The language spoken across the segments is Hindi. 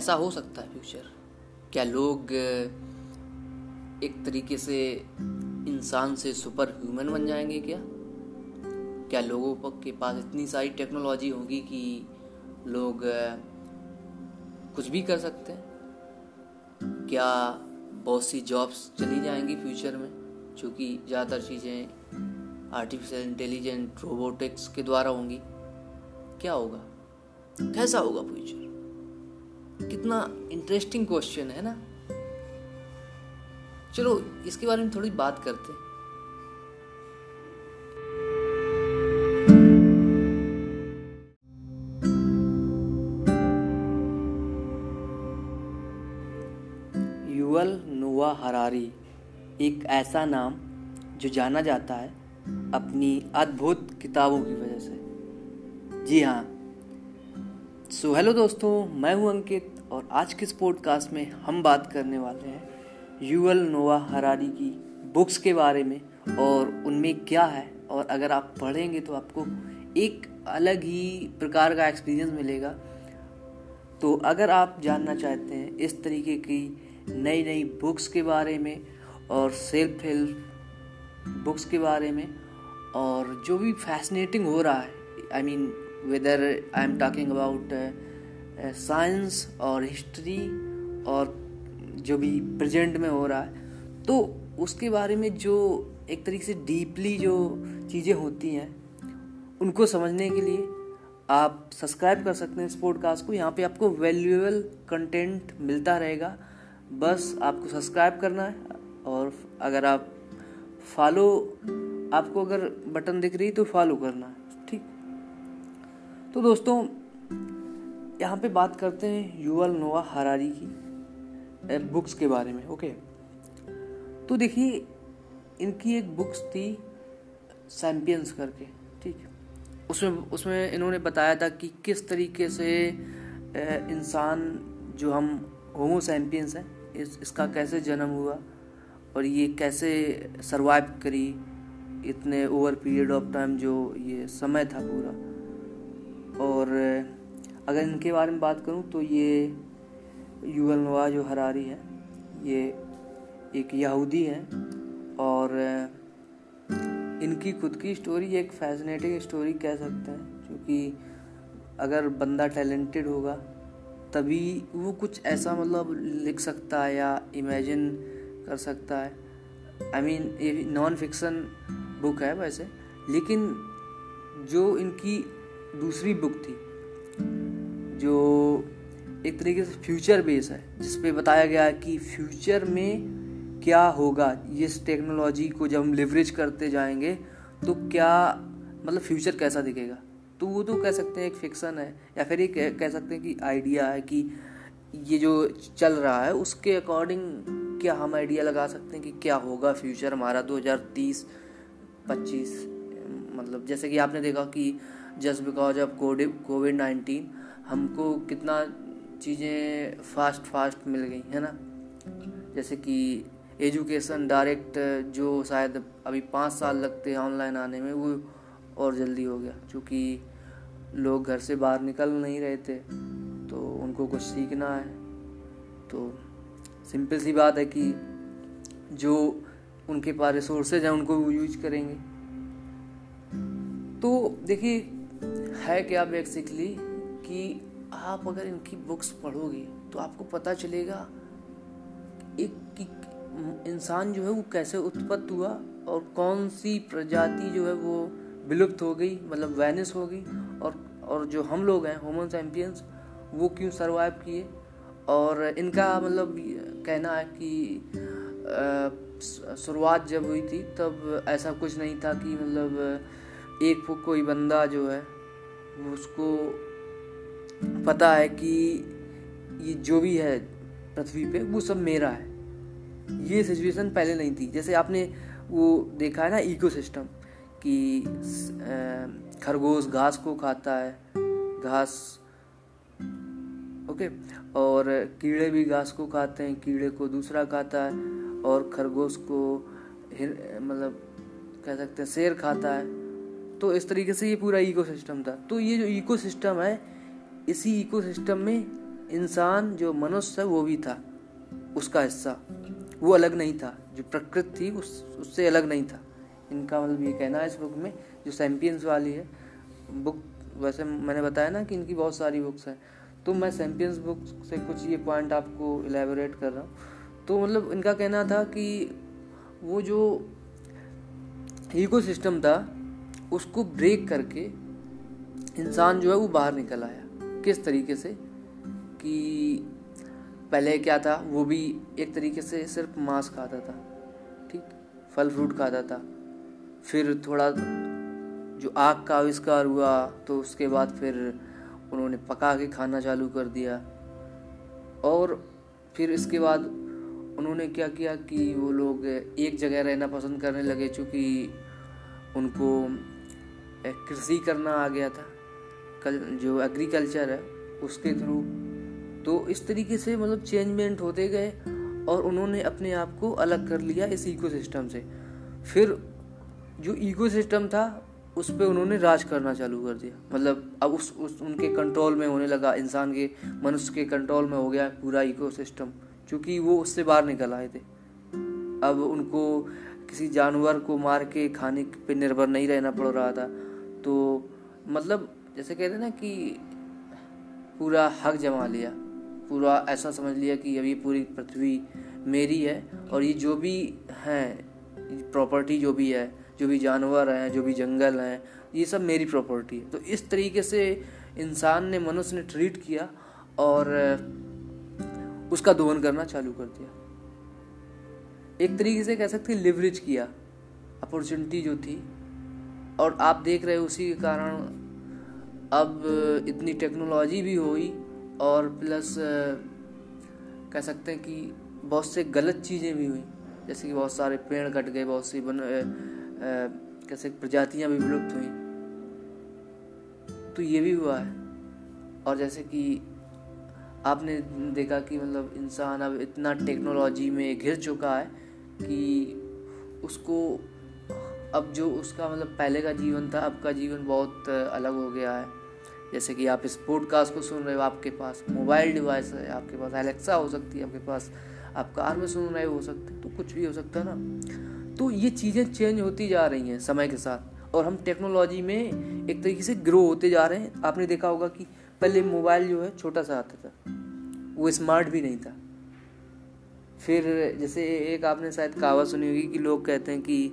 ऐसा हो सकता है फ्यूचर क्या लोग एक तरीके से इंसान से सुपर ह्यूमन बन जाएँगे क्या? क्या लोगों के पास इतनी सारी टेक्नोलॉजी होगी कि लोग कुछ भी कर सकते हैं? क्या बहुत सी जॉब्स चली जाएँगी फ्यूचर में क्योंकि ज़्यादातर चीज़ें आर्टिफिशियल इंटेलिजेंट रोबोटिक्स के द्वारा होंगी? क्या होगा? कैसा होगा फ्यूचर कितना इंटरेस्टिंग क्वेश्चन है ना? चलो, इसके बारे में थोड़ी बात करते युवल नोवा हरारी, एक ऐसा नाम जो जाना जाता है अपनी अद्भुत किताबों की वजह से। जी हाँ। सो हेलो दोस्तों, मैं हूँ अंकित। और आज के इस पॉडकास्ट में हम बात करने वाले हैं यूएल नोवा हरारी की बुक्स के बारे में और उनमें क्या है? और अगर आप पढ़ेंगे तो आपको एक अलग ही प्रकार का एक्सपीरियंस मिलेगा। तो अगर आप जानना चाहते हैं इस तरीके की नई नई बुक्स के बारे में और सेल्फ हेल्प बुक्स के बारे में और जो भी फैसिनेटिंग हो रहा है I mean whether I am talking about science और हिस्ट्री और जो भी प्रेजेंट में हो रहा है तो उसके बारे में जो एक तरीके से डीपली जो चीज़ें होती हैं, उनको समझने के लिए आप सब्सक्राइब कर सकते हैं इस पॉडकास्ट को। यहाँ पे आपको वैल्यूएबल कंटेंट मिलता रहेगा। बस आपको सब्सक्राइब करना है और अगर आप फॉलो, आपको अगर बटन दिख रही तो फॉलो करना है, ठीक? तो दोस्तों यहाँ पे बात करते हैं युवल नोवा हरारी की बुक्स के बारे में ओके तो देखिए, इनकी एक बुक्स थी सैम्पियंस करके, ठीक उसमें उसमें इन्होंने बताया था कि किस तरीके से इंसान जो हम होमो सैम्पियंस हैं, इस, इसका कैसे जन्म हुआ और ये कैसे सरवाइव करी इतने ओवर पीरियड ऑफ़ टाइम जो ये समय था पूरा। और अगर इनके बारे में बात करूँ तो ये नवा जो हरारी है। ये एक यहूदी है और इनकी खुद की स्टोरी एक फैसिनेटिंग स्टोरी कह सकते हैं, क्योंकि अगर बंदा टैलेंटेड होगा, तभी वो कुछ ऐसा मतलब लिख सकता है या इमेजिन कर सकता है। आई मीन, ये नॉन फिक्सन बुक है वैसे, लेकिन जो इनकी दूसरी बुक थी जो एक तरीके से फ्यूचर बेस है, जिसपे बताया गया है कि फ्यूचर में क्या होगा, इस टेक्नोलॉजी को जब हम लिवरेज करते जाएँगे तो क्या मतलब फ्यूचर कैसा दिखेगा? तो वो तो कह सकते हैं एक फिक्सन है, या फिर एक कह सकते हैं कि आइडिया है कि ये जो चल रहा है, उसके अकॉर्डिंग क्या हम आइडिया लगा सकते हैं कि क्या होगा फ्यूचर हमारा 2030 25 मतलब जैसे कि आपने देखा कि just because of Covid nineteen हमको कितना चीज़ें फास्ट फास्ट मिल गई, है ना? जैसे कि एजुकेशन डायरेक्ट जो शायद अभी पाँच साल लगते हैं ऑनलाइन आने में, वो और जल्दी हो गया। क्योंकि लोग घर से बाहर निकल नहीं रहे थे तो उनको कुछ सीखना है। तो सिंपल सी बात है कि जो उनके पास रिसोर्सेज हैं, उनको वो यूज़ करेंगे। तो देखिए, है क्या बेसिकली कि आप अगर इनकी बुक्स पढ़ोगे तो आपको पता चलेगा एक इंसान जो है वो कैसे उत्पत्त हुआ और कौन सी प्रजाति जो है वो विलुप्त हो गई मतलब वैनिस हो गई और और जो हम लोग हैं होमन चैम्पियंस वो क्यों सरवाइव किए? और इनका मतलब कहना है कि शुरुआत जब हुई थी, तब ऐसा कुछ नहीं था कि मतलब एक कोई बंदा जो है, उसको पता है कि ये जो भी है पृथ्वी पे, वो सब मेरा है। ये सिचुएशन पहले नहीं थी। जैसे आपने वो देखा है ना इकोसिस्टम कि खरगोश घास को खाता है, घास ओके और कीड़े भी घास को खाते हैं, कीड़े को दूसरा खाता है, और खरगोश को मतलब कह सकते हैं शेर खाता है। तो इस तरीके से ये पूरा इकोसिस्टम था। तो ये जो इकोसिस्टम है इसी इकोसिस्टम में इंसान जो मनुष्य है, वो भी था। उसका हिस्सा। वो अलग नहीं था। जो प्रकृति थी, उस, उससे अलग नहीं था। इनका मतलब ये कहना है इस बुक में, जो सैम्पियंस वाली है बुक वैसे मैंने बताया ना कि इनकी बहुत सारी बुक्स हैं। तो मैं सैम्पियंस बुक से कुछ ये पॉइंट आपको एलेबोरेट कर रहा हूँ। तो मतलब इनका कहना था कि वो जो इको सिस्टम था, उसको ब्रेक करके इंसान जो है, वो बाहर निकल आया। किस तरीके से कि पहले क्या था, वो भी एक तरीके से सिर्फ़ मांस खाता था, ठीक? फल फ्रूट खाता था। फिर थोड़ा जो आग का आविष्कार हुआ तो उसके बाद फिर उन्होंने पका के खाना चालू कर दिया। और फिर इसके बाद उन्होंने क्या किया कि वो लोग एक जगह रहना पसंद करने लगे, चूँकि उनको कृषि करना आ गया था। कल जो एग्रीकल्चर है उसके थ्रू तो इस तरीके से मतलब चेंजमेंट होते गए और उन्होंने अपने आप को अलग कर लिया इस इकोसिस्टम से। फिर जो इकोसिस्टम था उस पर उन्होंने राज करना चालू कर दिया। मतलब अब उस, उस उनके कंट्रोल में होने लगा इंसान के मनुष्य के कंट्रोल में हो गया पूरा इकोसिस्टम क्योंकि वो उससे बाहर निकल आए थे। अब उनको किसी जानवर को मार के खाने पे निर्भर नहीं रहना पड़ रहा था। तो मतलब जैसे कहते ना कि पूरा हक जमा लिया, पूरा ऐसा समझ लिया कि अभी पूरी पृथ्वी मेरी है और ये जो भी हैं प्रॉपर्टी जो भी है, जो भी जानवर हैं, जो भी जंगल हैं, ये सब मेरी प्रॉपर्टी है। तो इस तरीके से इंसान ने, मनुष्य ने ट्रीट किया और उसका दोहन करना चालू कर दिया। एक तरीके से कह सकते लिवरेज किया अपॉर्चुनिटी जो थी और आप देख रहे हो उसी के कारण अब इतनी टेक्नोलॉजी भी हुई और प्लस कह सकते हैं कि बहुत से गलत चीज़ें भी हुई। जैसे कि बहुत सारे पेड़ कट गए, बहुत सी बन कैसे प्रजातियाँ भी विलुप्त हुई। तो ये भी हुआ है। और जैसे कि आपने देखा कि मतलब इंसान अब इतना टेक्नोलॉजी में घिर चुका है कि उसको, अब जो उसका मतलब पहले का जीवन था, अब का जीवन बहुत अलग हो गया है। जैसे कि आप इस पॉडकास्ट को सुन रहे हो, आपके पास मोबाइल डिवाइस है, आपके पास एलेक्सा हो सकती है, आपके पास आप कार में सुन रहे हो सकते तो कुछ भी हो सकता है ना। तो ये चीज़ें चेंज होती जा रही हैं समय के साथ, और हम टेक्नोलॉजी में एक तरीके से ग्रो होते जा रहे हैं। आपने देखा होगा कि पहले मोबाइल जो है छोटा सा आता था, वो स्मार्ट भी नहीं था। फिर जैसे एक आपने शायद कहावत सुनी होगी कि लोग कहते हैं कि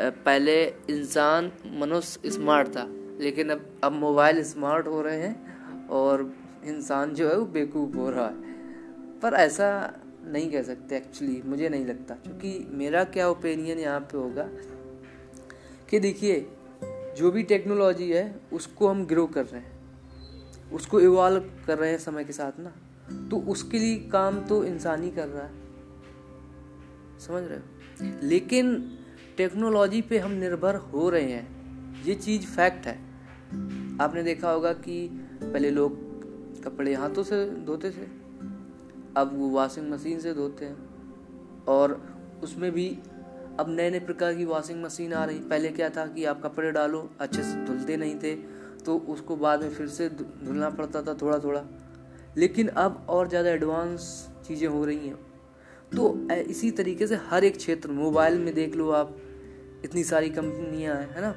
पहले इंसान मनुष्य स्मार्ट था। लेकिन अब अब मोबाइल स्मार्ट हो रहे हैं और इंसान जो है वो बेवकूफ़ हो रहा है। पर ऐसा नहीं कह सकते एक्चुअली मुझे नहीं लगता। क्योंकि मेरा क्या ओपिनियन यहाँ पे होगा कि देखिए, जो भी टेक्नोलॉजी है, उसको हम ग्रो कर रहे हैं। उसको इवॉल्व कर रहे हैं समय के साथ ना। तो उसके लिए काम तो इंसान ही कर रहा है। समझ रहे हो? लेकिन टेक्नोलॉजी पे हम निर्भर हो रहे हैं। ये चीज़ फैक्ट है। आपने देखा होगा कि पहले लोग कपड़े हाथों से धोते थे, अब वो वॉशिंग मशीन से धोते हैं। और उसमें भी अब नए नए प्रकार की वॉशिंग मशीन आ रही। पहले क्या था कि आप कपड़े डालो, अच्छे से धुलते नहीं थे तो उसको बाद में फिर से धुलना पड़ता था थोड़ा थोड़ा लेकिन अब और ज़्यादा एडवांस चीज़ें हो रही हैं। तो इसी तरीके से हर एक क्षेत्र, मोबाइल में देख लो आप, इतनी सारी कंपनियाँ हैं, है ना?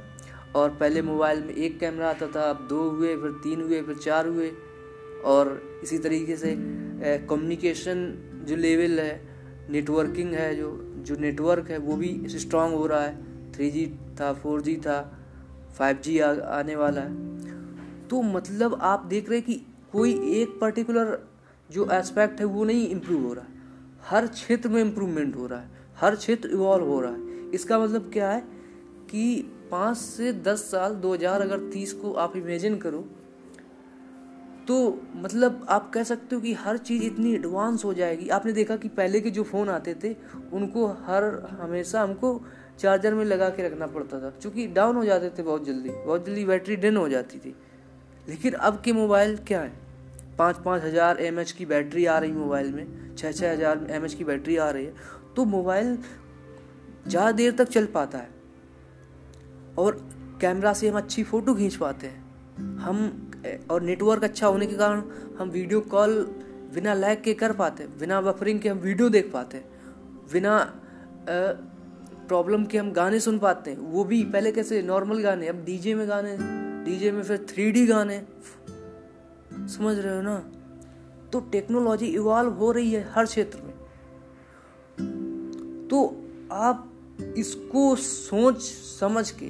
और पहले मोबाइल में एक कैमरा आता था, अब दो हुए, फिर तीन हुए, फिर चार हुए। और इसी तरीके से कम्युनिकेशन जो लेवल है नेटवर्किंग है, जो जो नेटवर्क है, वो भी स्ट्रांग हो रहा है। थ्री जी था फोर जी था फाइव जी आने वाला है। तो मतलब आप देख रहे हैं कि कोई एक पर्टिकुलर जो एस्पेक्ट है, वो नहीं इम्प्रूव हो रहा है। हर क्षेत्र में इम्प्रूवमेंट हो रहा है, हर क्षेत्र इवॉल्व हो रहा है। इसका मतलब क्या है कि पाँच से दस साल, दो हज़ार अगर तीस को आप इमेजिन करो तो मतलब आप कह सकते हो कि हर चीज़ इतनी एडवांस हो जाएगी। आपने देखा कि पहले के जो फ़ोन आते थे, उनको हर हमेशा हमको चार्जर में लगा के रखना पड़ता था क्योंकि डाउन हो जाते थे बहुत जल्दी। बहुत जल्दी बैटरी डेन हो जाती थी। लेकिन अब के मोबाइल क्या है? पाँच पाँच हज़ार एम की बैटरी आ रही मोबाइल में छः छः हज़ार एम की बैटरी आ रही है। तो मोबाइल ज़्यादा देर तक चल पाता है। और कैमरा से हम अच्छी फ़ोटो खींच पाते हैं। हम और नेटवर्क अच्छा होने के कारण हम वीडियो कॉल बिना लैग के कर पाते, बिना बफरिंग के हम वीडियो देख पाते, बिना प्रॉब्लम के हम गाने सुन पाते हैं। वो भी पहले कैसे नॉर्मल गाने, अब डीजे में गाने, डीजे में फिर थ्री गाने। समझ रहे हो ना? तो टेक्नोलॉजी इवॉल्व हो रही है हर क्षेत्र में। तो आप इसको सोच समझ के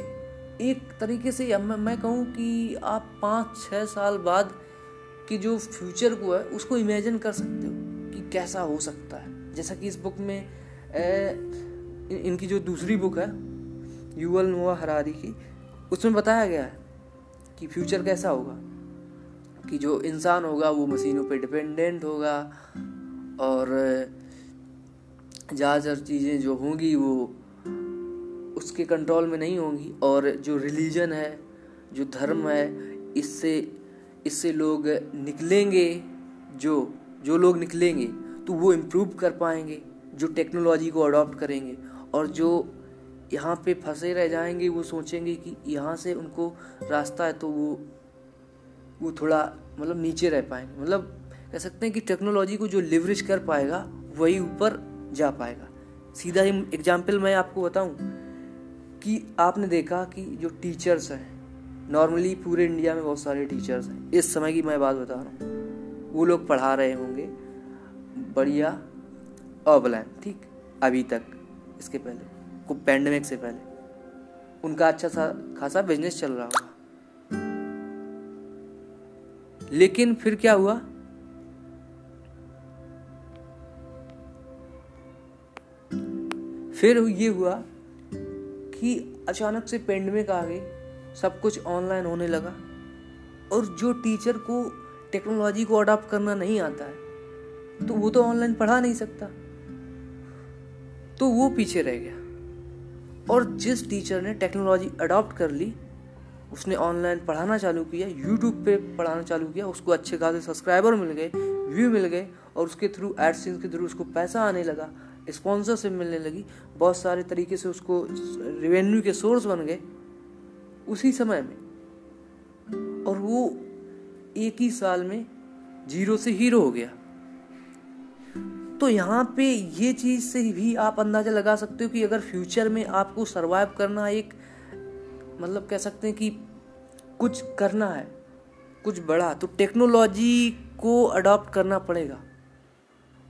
एक तरीके से मैं, मैं कहूँ कि आप पाँच छः साल बाद की जो फ्यूचर को है उसको इमेजिन कर सकते हो कि कैसा हो सकता है। जैसा कि इस बुक में ए, इनकी जो दूसरी बुक है यूवल नोआ हरारी की उसमें बताया गया है कि फ्यूचर कैसा होगा। कि जो इंसान होगा वो मशीनों पे डिपेंडेंट होगा और ज़्यादातर चीज़ें जो होंगी वो उसके कंट्रोल में नहीं होंगी। और जो रिलीजन है, जो धर्म है, इससे इससे लोग निकलेंगे, जो जो लोग निकलेंगे तो वो इम्प्रूव कर पाएँगे, जो टेक्नोलॉजी को अडॉप्ट करेंगे। और जो यहाँ पे फंसे रह जाएँगे, वो सोचेंगे कि यहाँ से उनको रास्ता है तो वो वो थोड़ा मतलब नीचे रह पाएँगे। मतलब कह सकते हैं कि टेक्नोलॉजी को जो लिवरेज कर पाएगा, वही ऊपर जा पाएगा। सीधा ही एग्ज़ाम्पल मैं आपको बताऊँ कि आपने देखा कि जो टीचर्स हैं नॉर्मली पूरे इंडिया में बहुत सारे टीचर्स हैं। इस समय की मैं बात बता रहा हूँ। वो लोग पढ़ा रहे होंगे बढ़िया ऑफलाइन ठीक, अभी तक, इसके पहले, को पैंडमिक से पहले। उनका अच्छा सा, खासा बिज़नेस चल रहा होगा। लेकिन फिर क्या हुआ? फिर ये हुआ कि अचानक से पेंडेमिक आ गई, सब कुछ ऑनलाइन होने लगा। और जो टीचर को टेक्नोलॉजी को अडॉप्ट करना नहीं आता है तो वो तो ऑनलाइन पढ़ा नहीं सकता। तो वो पीछे रह गया। और जिस टीचर ने टेक्नोलॉजी अडॉप्ट कर ली, उसने ऑनलाइन पढ़ाना चालू किया यूट्यूब पे पढ़ाना चालू किया, उसको अच्छे खासे सब्सक्राइबर मिल गए व्यू मिल गए, और उसके थ्रू एडसेंस के थ्रू उसको पैसा आने लगा। स्पॉन्सरशिप मिलने लगी? बहुत सारे तरीके से उसको रेवेन्यू के सोर्स बन गए उसी समय में। और वो एक ही साल में ज़ीरो से हीरो हो गया। तो यहाँ पे ये चीज़ से भी आप अंदाज़ा लगा सकते हो कि अगर फ्यूचर में आपको सरवाइव करना एक मतलब कह सकते हैं कि कुछ करना है, कुछ बड़ा तो टेक्नोलॉजी को अडॉप्ट करना पड़ेगा।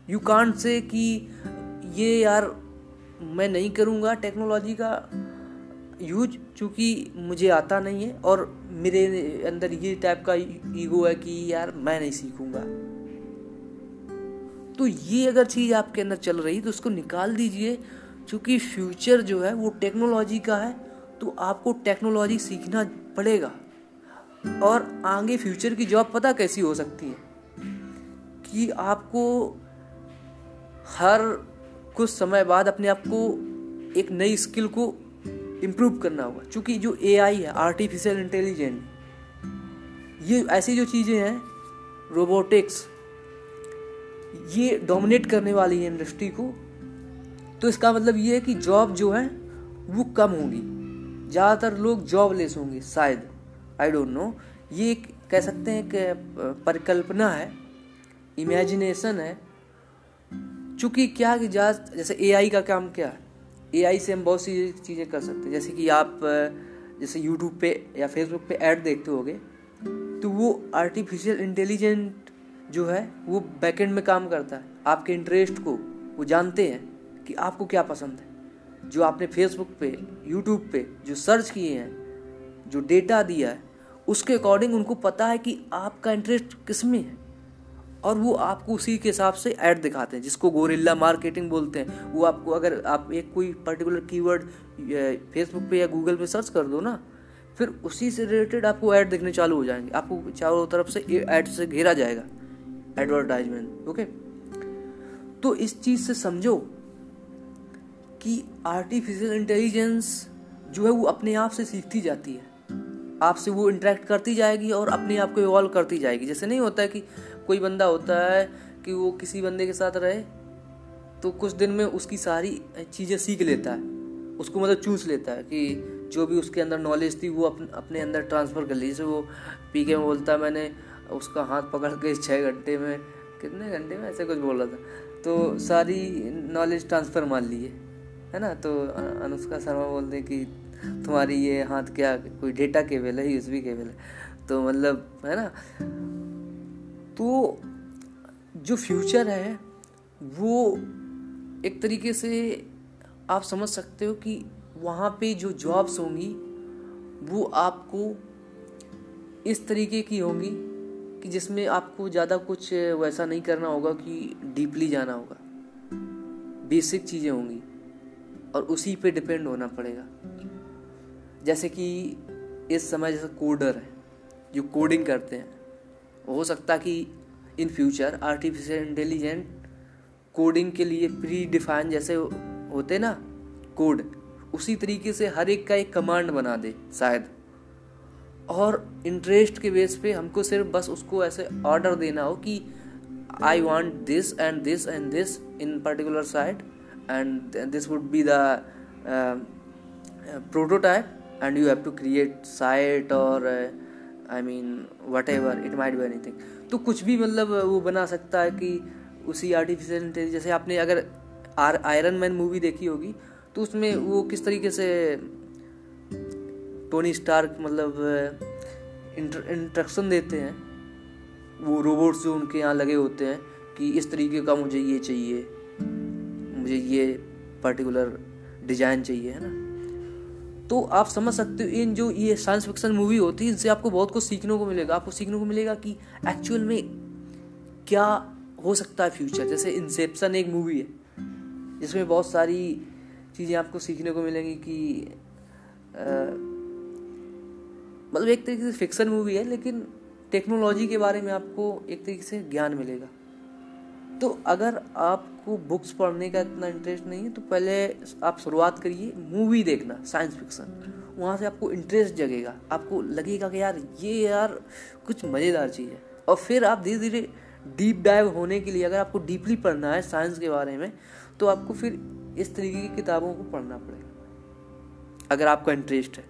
यू कांट से कि ये यार मैं नहीं करूँगा टेक्नोलॉजी का यूज़ चूँकि मुझे आता नहीं है और मेरे अंदर ये टाइप का ईगो है कि यार मैं नहीं सीखूँगा। तो ये अगर चीज़ आपके अंदर चल रही तो उसको निकाल दीजिए। चूँकि फ्यूचर जो है, वो टेक्नोलॉजी का है तो आपको टेक्नोलॉजी सीखना पड़ेगा। और आगे फ्यूचर की जॉब पता कैसी हो सकती है? कि आपको हर कुछ समय बाद अपने आप को एक नई स्किल को इम्प्रूव करना होगा। क्योंकि जो एआई है आर्टिफिशियल इंटेलिजेंट ये ऐसी जो चीज़ें हैं रोबोटिक्स ये डोमिनेट करने वाली है इंडस्ट्री को तो इसका मतलब ये है कि जॉब जो है, वो कम होंगी। ज़्यादातर लोग जॉबलेस होंगे, शायद। आई डोंट नो ये कह सकते हैं कि परिकल्पना है इमेजिनेशन है। चूँकि क्या कि जैसे एआई का काम क्या है? एआई से हम बहुत सी चीज़ें कर सकते हैं। जैसे कि आप, जैसे यूट्यूब पे या फेसबुक पे ऐड देखते होगे तो वो आर्टिफिशियल इंटेलिजेंट जो है, वो बैकेंड में काम करता है। आपके इंटरेस्ट को, वो जानते हैं कि आपको क्या पसंद है। जो आपने फेसबुक पे यूट्यूब पे जो सर्च किए हैं, जो डेटा दिया है, उसके अकॉर्डिंग उनको पता है कि आपका इंटरेस्ट किसमें है। और वो आपको उसी के हिसाब से ऐड दिखाते हैं, जिसको गोरिल्ला मार्केटिंग बोलते हैं। वो आपको अगर आप एक कोई पर्टिकुलर कीवर्ड फेसबुक पे या गूगल पे सर्च कर दो ना, फिर उसी से रिलेटेड आपको ऐड दिखने चालू हो जाएँगे। आपको चारों तरफ़ से ऐड से घेरा जाएगा एडवर्टाइजमेंट ओके तो इस चीज़ से समझो कि आर्टिफिशियल इंटेलिजेंस जो है वो अपने आप से सीखती जाती है। आपसे वो इंटरेक्ट करती जाएगी और अपने आप को इवॉल्व करती जाएगी। जैसे नहीं होता है कि कोई बंदा होता है कि वो किसी बंदे के साथ रहे तो कुछ दिन में उसकी सारी चीज़ें सीख लेता है। उसको मतलब चूस लेता है कि जो भी उसके अंदर नॉलेज थी, वो अपने अपने अंदर ट्रांसफ़र कर ली। जैसे वो पी के में बोलता मैंने उसका हाथ पकड़ के छः घंटे में कितने घंटे में ऐसे कुछ बोल रहा था? तो सारी नॉलेज ट्रांसफ़र मान लिए है। ना? तो अनुष्का शर्मा बोलते हैं कि तुम्हारी ये हाथ क्या कोई डेटा केबल है भी केबल है? तो मतलब है ना? तो जो फ्यूचर है, वो एक तरीके से आप समझ सकते हो कि वहाँ पे जो जॉब्स होंगी, वो आपको इस तरीके की होंगी कि जिसमें आपको ज़्यादा कुछ वैसा नहीं करना होगा कि डीपली जाना होगा। बेसिक चीज़ें होंगी और उसी पे डिपेंड होना पड़ेगा। जैसे कि इस समय जैसे कोडर है, जो कोडिंग करते हैं। हो सकता कि in future artificial intelligent coding के लिए प्री डिफाइन जैसे होते ना कोड उसी तरीके से हर एक का एक कमांड बना दे, शायद। और इंटरेस्ट के बेस पे हमको सिर्फ़ बस उसको ऐसे ऑर्डर देना हो कि I want this and this and this in particular site and this would be the prototype and you have to create site और I mean whatever it might be anything तो कुछ भी मतलब वो बना सकता है कि उसी आर्टिफिशियल इंटेलिजेंस जैसे आपने अगर आर आयरन मैन मूवी देखी होगी तो उसमें वो किस तरीके से टोनी स्टार्क मतलब इंट्रक्शन देते हैं वो रोबोट्स जो उनके यहाँ लगे होते हैं कि इस तरीके का मुझे ये चाहिए मुझे ये पर्टिकुलर डिज़ाइन चाहिए है ना? तो आप समझ सकते हो इन जो ये साइंस फिक्शन मूवी होती है, इनसे आपको बहुत कुछ सीखने को मिलेगा। आपको सीखने को मिलेगा कि एक्चुअल में क्या हो सकता है फ्यूचर जैसे इंसेप्शन एक मूवी है, जिसमें बहुत सारी चीज़ें आपको सीखने को मिलेंगी कि मतलब एक तरीके से फिक्सन मूवी है, लेकिन टेक्नोलॉजी के बारे में आपको एक तरीके से ज्ञान मिलेगा। तो अगर आपको बुक्स पढ़ने का इतना इंटरेस्ट नहीं है तो पहले आप शुरुआत करिए मूवी देखना साइंस फिक्सन वहाँ से आपको इंटरेस्ट जगेगा। आपको लगेगा कि यार, ये यार कुछ मज़ेदार चीज़ है। और फिर आप धीरे धीरे डीप डाइव होने के लिए अगर आपको डीपली पढ़ना है साइंस के बारे में तो आपको फिर इस तरीके की किताबों को पढ़ना पड़ेगा। अगर आपका इंटरेस्ट है।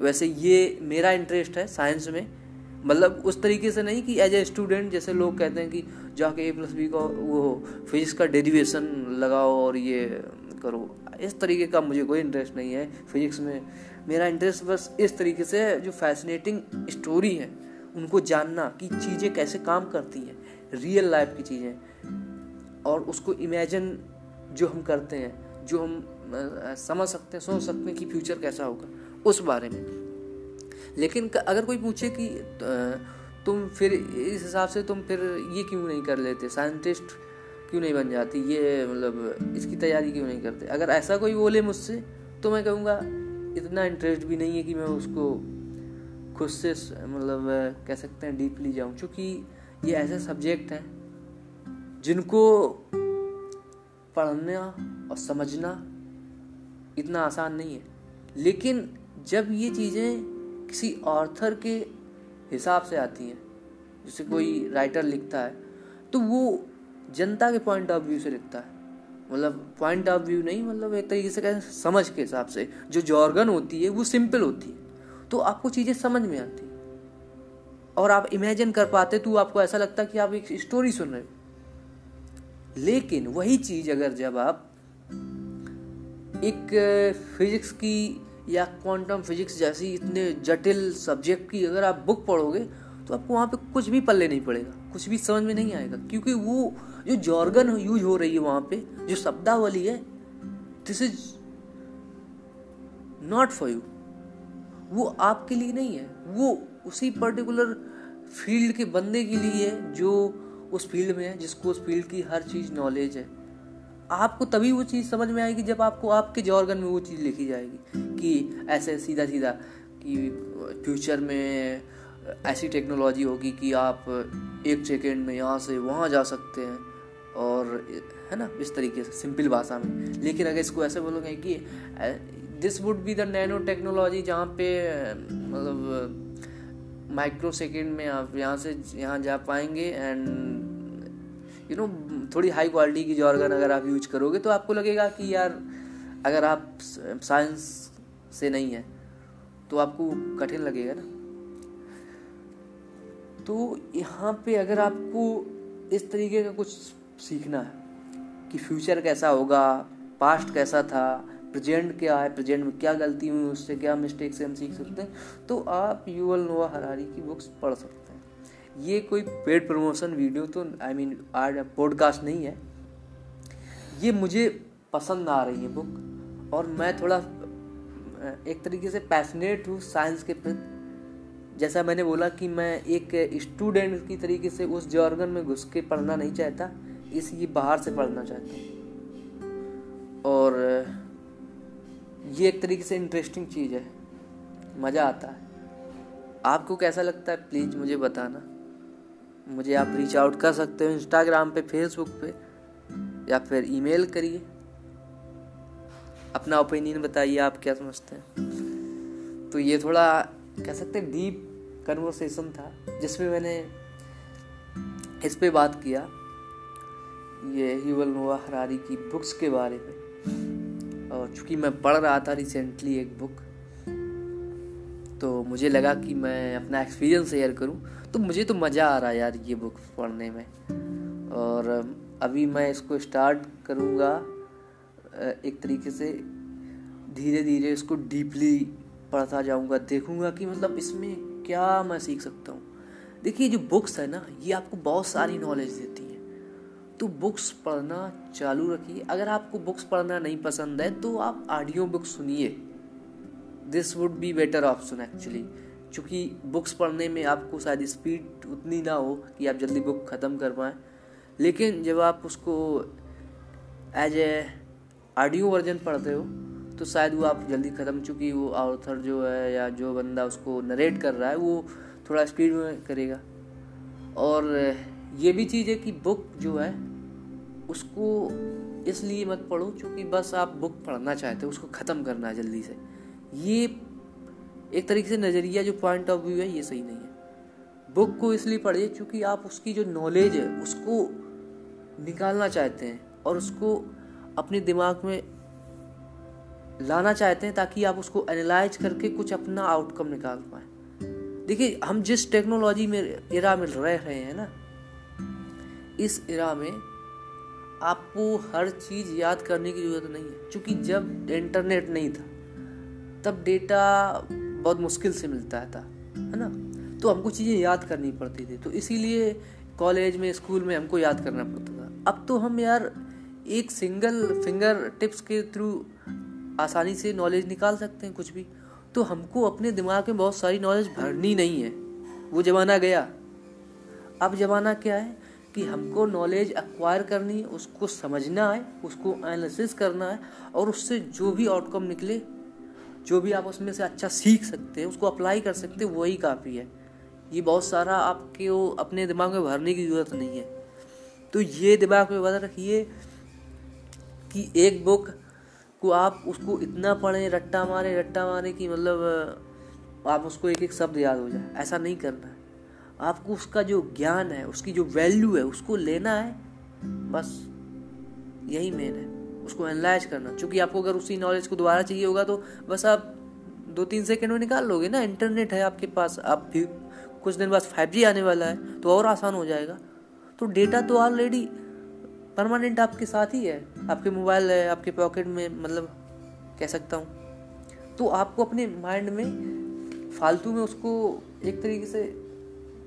वैसे ये मेरा इंटरेस्ट है साइंस में। मतलब उस तरीके से नहीं कि एज ए स्टूडेंट जैसे लोग कहते हैं कि जाके ए प्लस बी का वो हो फिजिक्स का डेरिवेशन लगाओ और ये करो। इस तरीके का मुझे कोई इंटरेस्ट नहीं है फिजिक्स में। मेरा इंटरेस्ट बस इस तरीके से जो फैसिनेटिंग स्टोरी है, उनको जानना कि चीज़ें कैसे काम करती हैं रियल लाइफ की चीज़ें। और उसको इमेजिन जो हम करते हैं, जो हम समझ सकते हैं, सोच सकते हैं कि फ्यूचर कैसा होगा, उस बारे में। लेकिन अगर कोई पूछे कि तुम फिर इस हिसाब से तुम फिर ये क्यों नहीं कर लेते? साइंटिस्ट क्यों नहीं बन जाती? ये मतलब इसकी तैयारी क्यों नहीं करते? अगर ऐसा कोई बोले मुझसे तो मैं कहूँगा, इतना इंटरेस्ट भी नहीं है कि मैं उसको खुद से मतलब कह सकते हैं डीपली जाऊँ। क्योंकि ये ऐसे सब्जेक्ट हैं, जिनको पढ़ना और समझना इतना आसान नहीं है। लेकिन जब ये चीज़ें किसी ऑर्थर के हिसाब से आती हैं जैसे कोई राइटर लिखता है तो वो जनता के पॉइंट ऑफ़ व्यू से लिखता है। मतलब पॉइंट ऑफ़ व्यू नहीं मतलब एक तरीके से कहते समझ के हिसाब से जो जॉर्गन होती है वो सिंपल होती है। तो आपको चीज़ें समझ में आती और आप इमेजिन कर पाते तो आपको ऐसा लगता कि आप एक स्टोरी सुन रहे हो। लेकिन वही चीज़ अगर जब आप एक फिजिक्स की या क्वांटम फिजिक्स जैसी इतने जटिल सब्जेक्ट की अगर आप बुक पढ़ोगे तो आपको वहाँ पे कुछ भी पल्ले नहीं पड़ेगा। कुछ भी समझ में नहीं आएगा। क्योंकि वो जो जॉर्गन यूज़ हो रही है वहाँ पे, जो शब्दावली है this is not for you वो आपके लिए नहीं है। वो उसी पर्टिकुलर फ़ील्ड के बंदे के लिए है जो उस फ़ील्ड में है, जिसको उस फ़ील्ड की हर चीज़ नॉलेज है। आपको तभी वो चीज़ समझ में आएगी जब आपको आपके जॉर्गन में वो चीज़ लिखी जाएगी कि ऐसे सीधा सीधा कि फ्यूचर में ऐसी टेक्नोलॉजी होगी कि आप एक सेकेंड में यहाँ से वहाँ जा सकते हैं और है ना, इस तरीके से, सिंपल भाषा में। लेकिन अगर इसको ऐसे बोलोगे कि this would be the nanotechnology जहाँ पे मतलब माइक्रो सेकेंड में आप यहाँ से, यहाँ जा पाएँगे एंड यू नो थोड़ी हाई क्वालिटी की जॉर्गन अगर आप यूज़ करोगे तो आपको लगेगा कि यार, अगर आप साइंस से नहीं है तो आपको कठिन लगेगा ना। तो यहाँ पे अगर आपको इस तरीके का कुछ सीखना है, कि फ्यूचर कैसा होगा पास्ट कैसा था प्रेजेंट क्या है प्रेजेंट में क्या गलती हुई, उससे क्या मिस्टेक से हम सीख सकते हैं तो आप यूवल नोवा हरारी की बुक्स पढ़ सकते हैं। ये कोई पेड प्रमोशन वीडियो तो आई मीन आज पॉडकास्ट नहीं है। ये मुझे पसंद आ रही है बुक और मैं थोड़ा, एक तरीके से पैशनेट हूँ साइंस के प्रति। जैसा मैंने बोला कि मैं एक स्टूडेंट की तरीके से उस जॉर्गन में घुस के पढ़ना नहीं चाहता, इसलिए बाहर से पढ़ना चाहता हूँ। और, ये एक तरीके से इंटरेस्टिंग चीज़ है। मज़ा आता है। आपको कैसा लगता है? प्लीज़ मुझे बताना। मुझे आप रीच आउट कर सकते हो इंस्टाग्राम पे फेसबुक पे, या फिर ईमेल करिए। अपना ओपिनियन बताइए, आप क्या समझते हैं? तो ये थोड़ा, कह सकते हैं डीप कन्वर्सेशन था, जिसमें मैंने इस पे बात किया। ये ह्यूवल नोवा हरारी की बुक्स के बारे में। और चूँकि मैं पढ़ रहा था रिसेंटली एक बुक तो मुझे लगा कि मैं अपना एक्सपीरियंस शेयर करूँ। तो मुझे तो मज़ा आ रहा है यार ये बुक पढ़ने में। और अभी मैं इसको स्टार्ट करूँगा एक तरीके से धीरे धीरे इसको डीपली पढ़ता जाऊँगा, देखूँगा कि मतलब इसमें क्या मैं सीख सकता हूँ। देखिए जो बुक्स है ना, ये आपको बहुत सारी नॉलेज देती है। तो बुक्स पढ़ना चालू रखिए। अगर आपको बुक्स पढ़ना नहीं पसंद है तो आप ऑडियो बुक सुनिए। This would be better option actually चूँकि बुक्स पढ़ने में आपको शायद स्पीड उतनी ना हो कि आप जल्दी बुक ख़त्म कर पाएँ। लेकिन जब आप उसको एज ए ऑडियो वर्जन पढ़ते हो तो शायद वो आप जल्दी ख़त्म, चुकी वो ऑथर जो है या जो बंदा उसको नरेट कर रहा है, वो थोड़ा स्पीड में करेगा। और ये भी चीज़ है कि बुक जो है, उसको इसलिए मत पढ़ो क्योंकि बस आप बुक पढ़ना चाहते हो, उसको ख़त्म करना है जल्दी से। ये एक तरीके से नज़रिया, जो पॉइंट ऑफ़ व्यू है, ये सही नहीं है। बुक को इसलिए पढ़िए क्योंकि आप उसकी जो नॉलेज है, उसको निकालना चाहते हैं और उसको अपने दिमाग में लाना चाहते हैं ताकि आप उसको एनालाइज करके कुछ अपना आउटकम निकाल पाए। देखिए, हम जिस टेक्नोलॉजी में इरा में रह रहे हैं ना, इस इरा में आपको हर चीज़ याद करने की ज़रूरत नहीं है, क्योंकि जब इंटरनेट नहीं था तब डेटा बहुत मुश्किल से मिलता था, है ना? तो हमको चीज़ें याद करनी पड़ती थी। तो इसीलिए कॉलेज में स्कूल में हमको याद करना पड़ता था। अब तो हम यार एक सिंगल फिंगर टिप्स के थ्रू आसानी से नॉलेज निकाल सकते हैं कुछ भी। तो हमको अपने दिमाग में बहुत सारी नॉलेज भरनी नहीं है। वो ज़माना गया। अब ज़माना क्या है कि हमको नॉलेज एक्वायर करनी है, उसको समझना है, उसको एनालिसिस करना है और उससे जो भी आउटकम निकले जो भी आप उसमें से अच्छा सीख सकते हैं, उसको अप्लाई कर सकते हैं, वही काफ़ी है। ये बहुत सारा आपके वो अपने दिमाग में भरने की ज़रूरत नहीं है। तो ये दिमाग में बता रखिए कि एक बुक को आप उसको इतना पढ़ें, रट्टा मारे रट्टा मारे कि मतलब आप उसको एक एक शब्द याद हो जाए। ऐसा नहीं करना है। आपको उसका जो ज्ञान है, उसकी जो वैल्यू है, उसको लेना है, बस यही मेन है। उसको एनालाइज करना। क्योंकि आपको अगर उसी नॉलेज को दोबारा चाहिए होगा तो बस आप दो तीन सेकेंड में निकाल लोगे ना इंटरनेट है आपके पास, आप भी कुछ दिन बाद फाइव आने वाला है तो और आसान हो जाएगा। तो डेटा तो ऑलरेडी परमानेंट आपके साथ ही है। आपके मोबाइल है, आपके पॉकेट में मतलब कह सकता हूँ। तो आपको अपने माइंड में फालतू में उसको एक तरीके से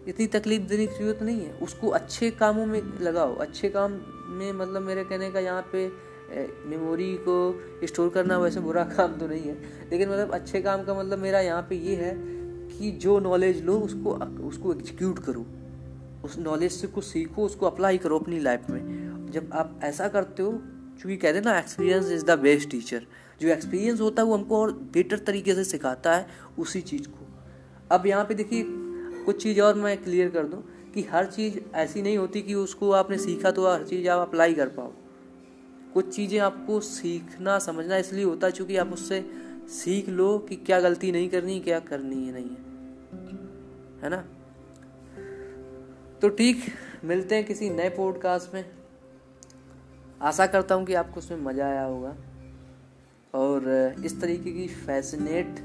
इतनी तकलीफ़ देने की ज़रूरत नहीं है। उसको अच्छे कामों में लगाओ। अच्छे काम में मतलब मेरे कहने का यहाँ पे मेमोरी को स्टोर करना वैसे बुरा काम तो नहीं है। लेकिन मतलब अच्छे काम का मतलब मेरा यहाँ पे ये है कि जो नॉलेज लो, उसको उसको एग्जीक्यूट करो। उस नॉलेज से कुछ सीखो, उसको अप्लाई करो अपनी लाइफ में। जब आप ऐसा करते हो, चूँकि कहते हैं ना experience is the best teacher जो एक्सपीरियंस होता है, वो हमको और बेटर तरीके से सिखाता है उसी चीज़ को। अब यहाँ पे देखिए, कुछ चीज़ और मैं क्लियर कर दूँ कि हर चीज़ ऐसी नहीं होती कि उसको आपने सीखा तो हर चीज़ आप अप्लाई कर पाओ। कुछ चीज़ें आपको सीखना, समझना इसलिए होता है क्योंकि आप उससे सीख लो कि क्या गलती नहीं करनी, क्या करनी है नहीं है। है ना? तो ठीक, मिलते हैं किसी नए पॉडकास्ट में। आशा करता हूँ कि आपको उसमें मज़ा आया होगा। और इस तरीके की फैसिनेट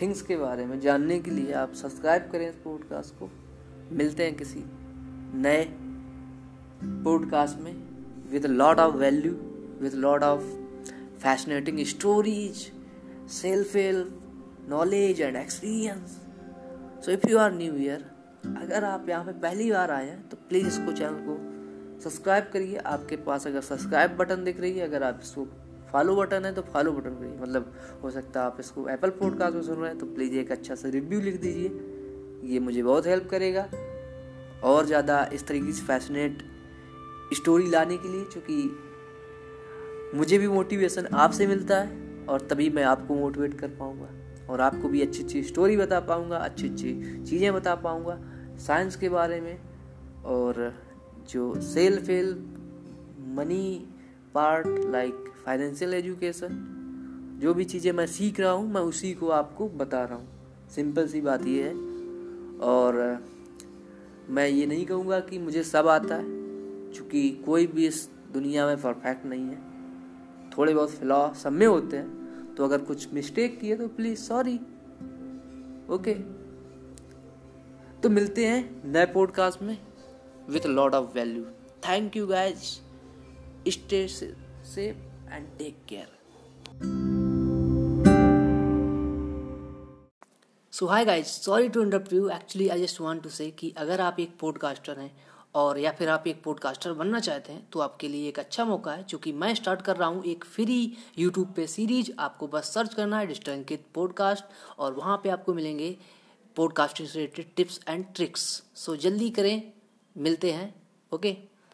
थिंग्स के बारे में जानने के लिए आप सब्सक्राइब करें इस पॉडकास्ट को। मिलते हैं किसी नए पॉडकास्ट में। With lot of value with lot of fascinating stories self help knowledge and experience so if you are new here अगर आप यहाँ पे पहली बार आए हैं तो प्लीज़ इसको चैनल को सब्सक्राइब करिए। आपके पास अगर सब्सक्राइब बटन दिख रही है, अगर आप इसको फॉलो बटन है तो फॉलो बटन करिए। मतलब हो सकता है आप इसको एप्पल पॉडकास्ट में सुन रहे हैं तो प्लीज़ एक अच्छा सा रिव्यू लिख दीजिए। ये मुझे बहुत हेल्प करेगा। और ज़्यादा इस तरीके से फैसिनेट स्टोरी लाने के लिए क्योंकि मुझे भी मोटिवेशन आपसे मिलता है और तभी मैं आपको मोटिवेट कर पाऊँगा और आपको भी अच्छी अच्छी स्टोरी बता पाऊँगा अच्छी अच्छी चीज़ें बता पाऊँगा साइंस के बारे में और जो self help money part like financial education जो भी चीज़ें मैं सीख रहा हूँ, मैं उसी को आपको बता रहा हूँ। सिंपल सी बात ये है और मैं ये नहीं कहूँगा कि मुझे सब आता है। क्योंकि कोई भी इस दुनिया में परफेक्ट नहीं है। थोड़े बहुत फ्लॉ सब में होते हैं। तो अगर कुछ मिस्टेक किए तो प्लीज़ सॉरी ओके तो मिलते हैं नए पॉडकास्ट में with lot of value thank you guys stay safe and take care. So hi guys sorry to interrupt you actually I just want to say कि अगर आप एक पॉडकास्टर हैं और या फिर आप एक पॉडकास्टर बनना चाहते हैं तो आपके लिए एक अच्छा मौका है, क्योंकि मैं स्टार्ट कर रहा हूँ एक फ्री यूट्यूब पे सीरीज़ आपको बस सर्च करना है डिस्टंकित पॉडकास्ट और वहाँ पे आपको मिलेंगे पॉडकास्टिंग से related tips and tricks so जल्दी करें, मिलते हैं ओके?